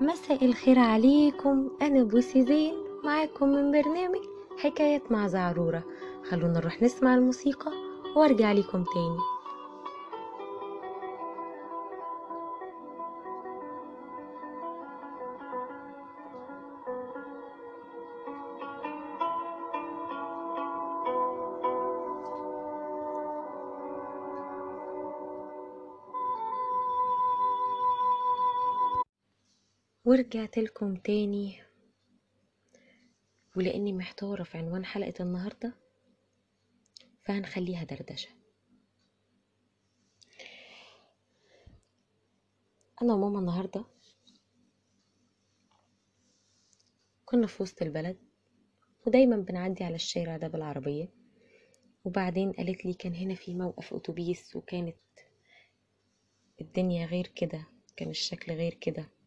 مساء الخير عليكم. أنا بوسي زين معاكم من برنامج حكايات مع زعرورة. خلونا نروح نسمع الموسيقى وأرجع لكم تاني. ورجعت لكم تاني. ولأني محتارة في عنوان حلقة النهارده فهنخليها دردشة. أنا وماما النهارده كنا في وسط البلد ودايما بنعدي على الشارع ده بالعربية. وبعدين قالت لي كان هنا في موقف أتوبيس وكانت الدنيا غير كده كان الشكل غير كده.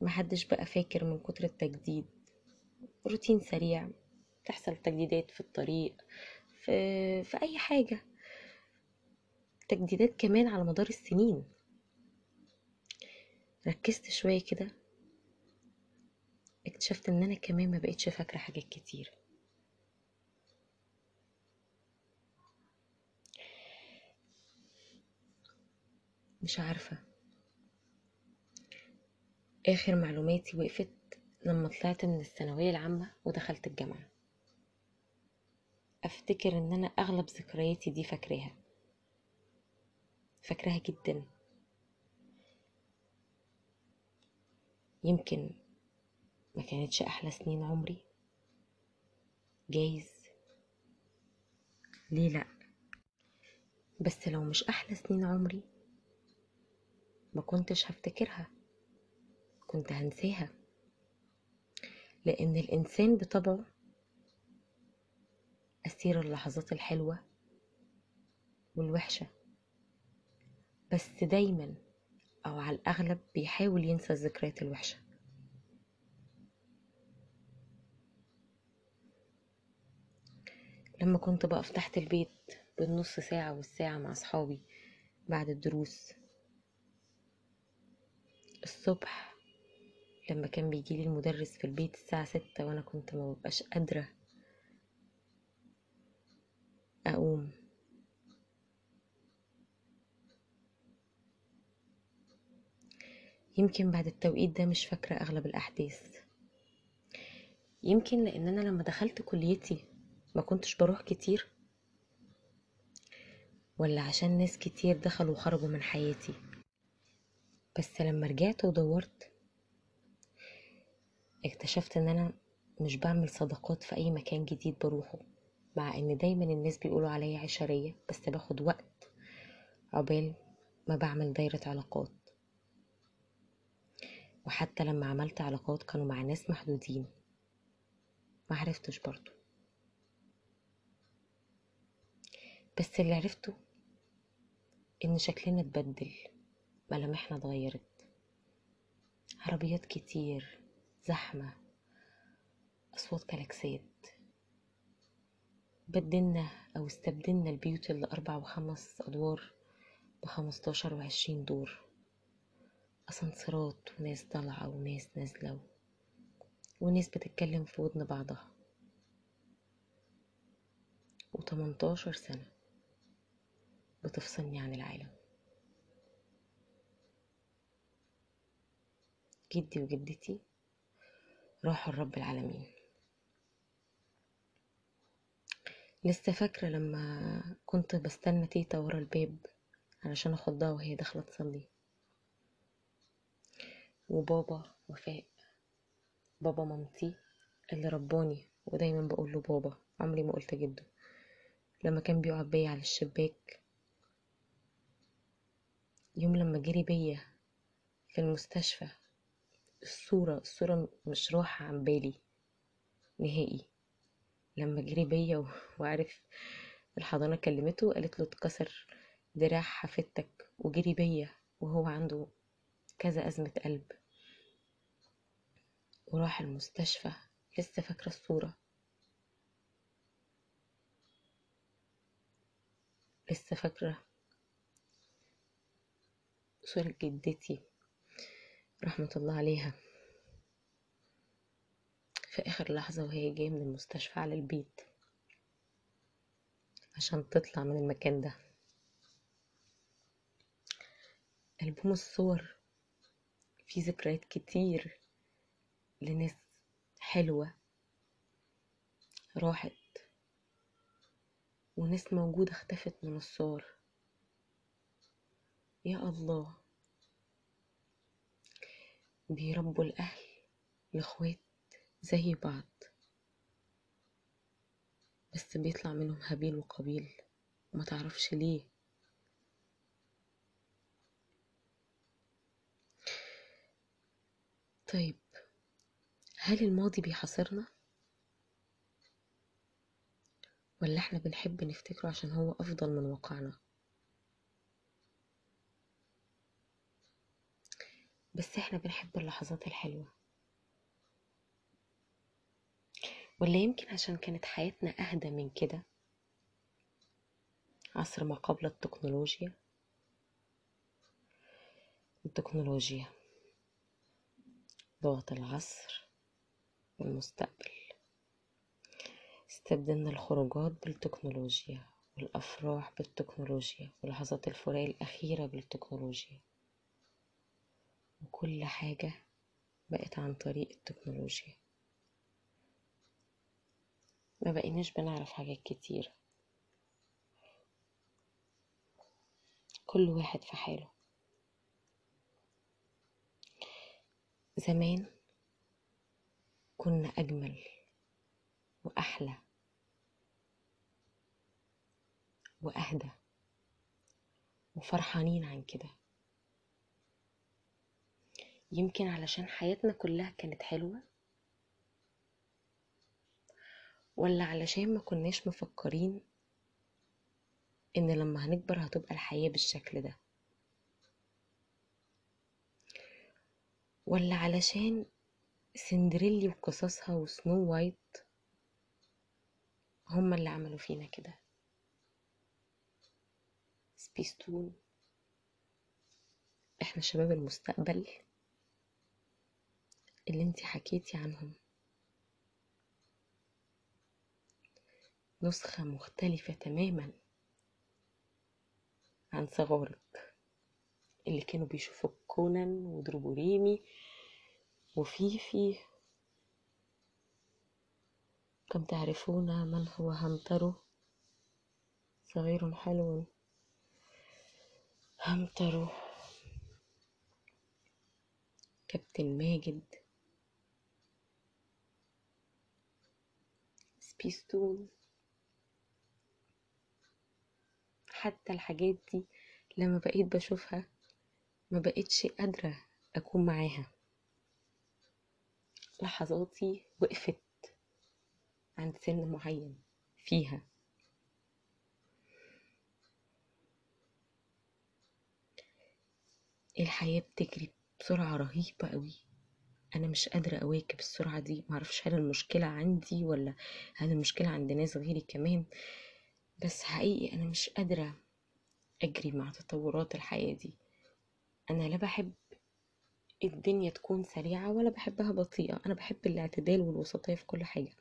محدش بقى فاكر من كتر التجديد. روتين سريع تحصل تجديدات في الطريق في, في أي حاجة. تجديدات كمان على مدار السنين. ركزت شوية كده. اكتشفت إن أنا كمان ما بقتش فاكرة حاجات كتير. مش عارفة. آخر معلوماتي وقفت لما طلعت من الثانوية العامة ودخلت الجامعة. أفتكر إن أنا أغلب ذكرياتي دي فاكراها. فاكراها جدا. يمكن ما كانتش أحلى سنين عمري. جايز. ليه لأ؟ بس لو مش أحلى سنين عمري ما كنتش هفتكرها. كنت هنساها. لأن الإنسان بطبعه أسير اللحظات الحلوة والوحشة. بس دايما أو على الأغلب بيحاول ينسى الذكريات الوحشة. لما كنت بقف تحت البيت بالنص ساعة والساعة مع أصحابي بعد الدروس الصبح لما كان بيجيلي المدرس في البيت الساعة ستة وأنا كنت ما ببقاش قادرة أقوم. يمكن بعد التوقيت ده مش فاكرة أغلب الأحداث. يمكن لأن أنا لما دخلت كليتي ما كنتش بروح كتير. ولا عشان ناس كتير دخلوا وخرجوا من حياتي. بس لما رجعت ودورت اكتشفت إن أنا مش بعمل صداقات في أي مكان جديد بروحه مع إن دايما الناس بيقولوا عليا عشرية بس باخد وقت عقبال ما بعمل دايرة علاقات. وحتى لما عملت علاقات كانوا مع ناس محدودين ما عرفتش برضو. بس اللي عرفته إن شكلنا اتبدل ملامحنا اتغيرت عربيات كتير زحمة أصوات كلاكسات. بدلنا أو استبدلنا البيوت اللي أربع وخمس أدوار بخمستاشر وعشرين دور. أسانسيرات وناس طالعة وناس نازلة وناس بتتكلم في ودن بعضها. وتمنتاشر سنة بتفصلني عن العالم. جدي وجدتي راحوا لرب العالمين. لسه فاكرة لما كنت بستنى تيتا ورا الباب علشان اخدها وهي داخلة تصلي. وبابا وفاء بابا مامتي اللي رباني ودايما بقول له بابا عمري ما قلت جده. لما كان بيقعد بيا على الشباك يوم لما جري بيا في المستشفى الصورة الصورة مش راحة عن بالي نهائي. لما جري بيا وعرف الحضانة كلمته قالت له اتكسر دراع حفيدتك وجري بيا وهو عنده كذا أزمة قلب. وراح المستشفى لسه فاكرة الصورة. لسه فاكرة صورة جدتي. رحمة الله عليها. في آخر لحظة وهي جاية من المستشفى على البيت. عشان تطلع من المكان ده. ألبوم الصور. فيه ذكريات كتير لناس حلوة. راحت. وناس موجودة اختفت من الصور. يا الله. بيربوا الأهل الأخوات زي بعض بس بيطلع منهم هابيل وقابيل وما تعرفش ليه. طيب هل الماضي بيحاصرنا؟ ولا إحنا بنحب نفتكره عشان هو أفضل من واقعنا؟ بس إحنا بنحب اللحظات الحلوة. ولا يمكن عشان كانت حياتنا أهدى من كده؟ عصر ما قبل التكنولوجيا. التكنولوجيا. ضغط العصر والمستقبل. استبدلنا الخروجات بالتكنولوجيا والأفراح بالتكنولوجيا ولحظات الفراق الأخيرة بالتكنولوجيا. وكل حاجة بقت عن طريق التكنولوجيا. ما بقيناش بنعرف حاجات كتير. كل واحد في حاله. زمان كنا أجمل وأحلى وأهدى وفرحانين عن كده. يمكن علشان حياتنا كلها كانت حلوة؟ ولا علشان ما كناش مفكرين إن لما هنكبر هتبقى الحياة بالشكل ده؟ ولا علشان سندريلي وقصصها وسنو وايت هما اللي عملوا فينا كده؟ سبيستون. إحنا شباب المستقبل. اللي انتي حكيتي عنهم. نسخة مختلفة تماما عن صغارك اللي كانوا بيشوفوا كونان ودروبوريمي وفيفي. كم تعرفون من هو همترو صغير حلو. همترو كابتن ماجد. سبيستون حتى الحاجات دي لما بقيت بشوفها ما بقيتش قادرة أكون معاها. لحظاتي وقفت عند سن معين فيها. الحياة بتجري بسرعة رهيبة قوي أنا مش قادرة أواكب السرعة دي معرفش هل المشكلة عندي ولا هل المشكلة عند ناس غيري كمان. بس حقيقي أنا مش قادرة أجري مع تطورات الحياة دي. أنا لا بحب الدنيا تكون سريعة ولا بحبها بطيئة. أنا بحب الاعتدال والوسطية في كل حاجة.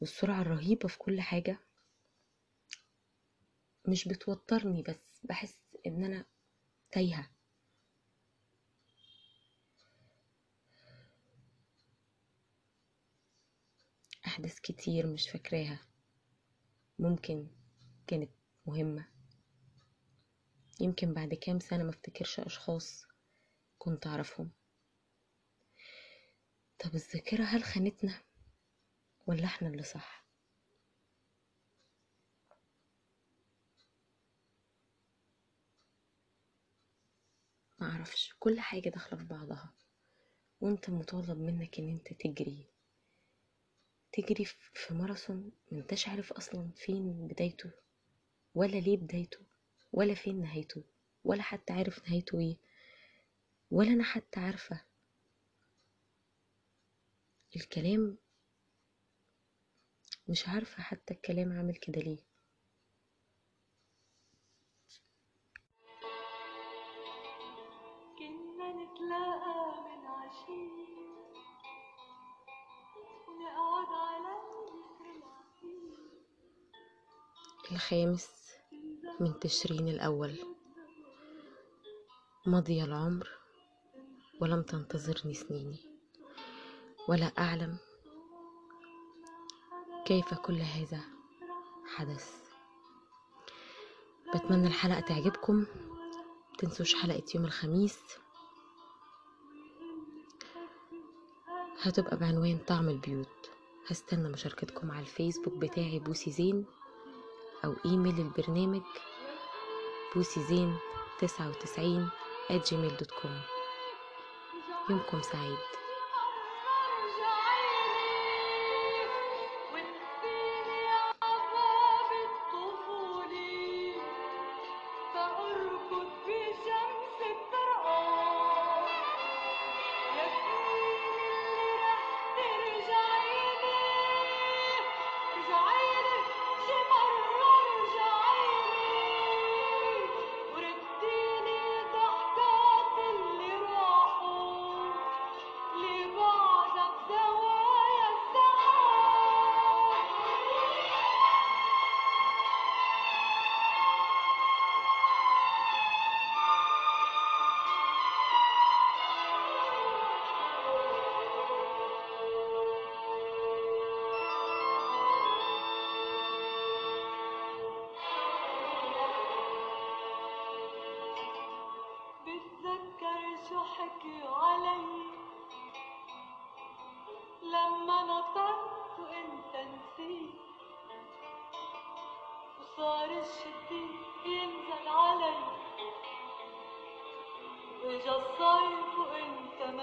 والسرعة الرهيبة في كل حاجة مش بتوترني بس بحس إن أنا تايهة. أحداث كتير مش فاكراها. ممكن كانت مهمة. يمكن بعد كام سنة ما افتكرش أشخاص كنت أعرفهم. طب الذاكرة هل خانتنا ولا إحنا اللي صح؟ ما أعرفش. كل حاجة داخلة في بعضها. وأنت مطالب منك إن أنت تجري. تجري في ماراثون منتش عارف أصلا فين بدايته ولا ليه بدايته ولا فين نهايته ولا حتى عارف نهايته إيه ولا أنا حتى عارفة. الكلام مش عارفة حتى الكلام عامل كده ليه. كنا نتلاقى الخامس من تشرين الأول. مضي العمر ولم تنتظرني سنيني. ولا أعلم كيف كل هذا حدث. بتمنى الحلقة تعجبكم. تنسوش حلقة يوم الخميس. هتبقى بعنوان طعم البيوت. هستنى مشاركتكم على الفيسبوك بتاعي بوسي زين. أو إيميل البرنامج بوسي زين تسعة وتسعين at gmail.com يومكم سعيد. حكيوا علي. لما نطرت وانت نسيت وصار الشتي ينزل علي. وإجا الصيف وإنت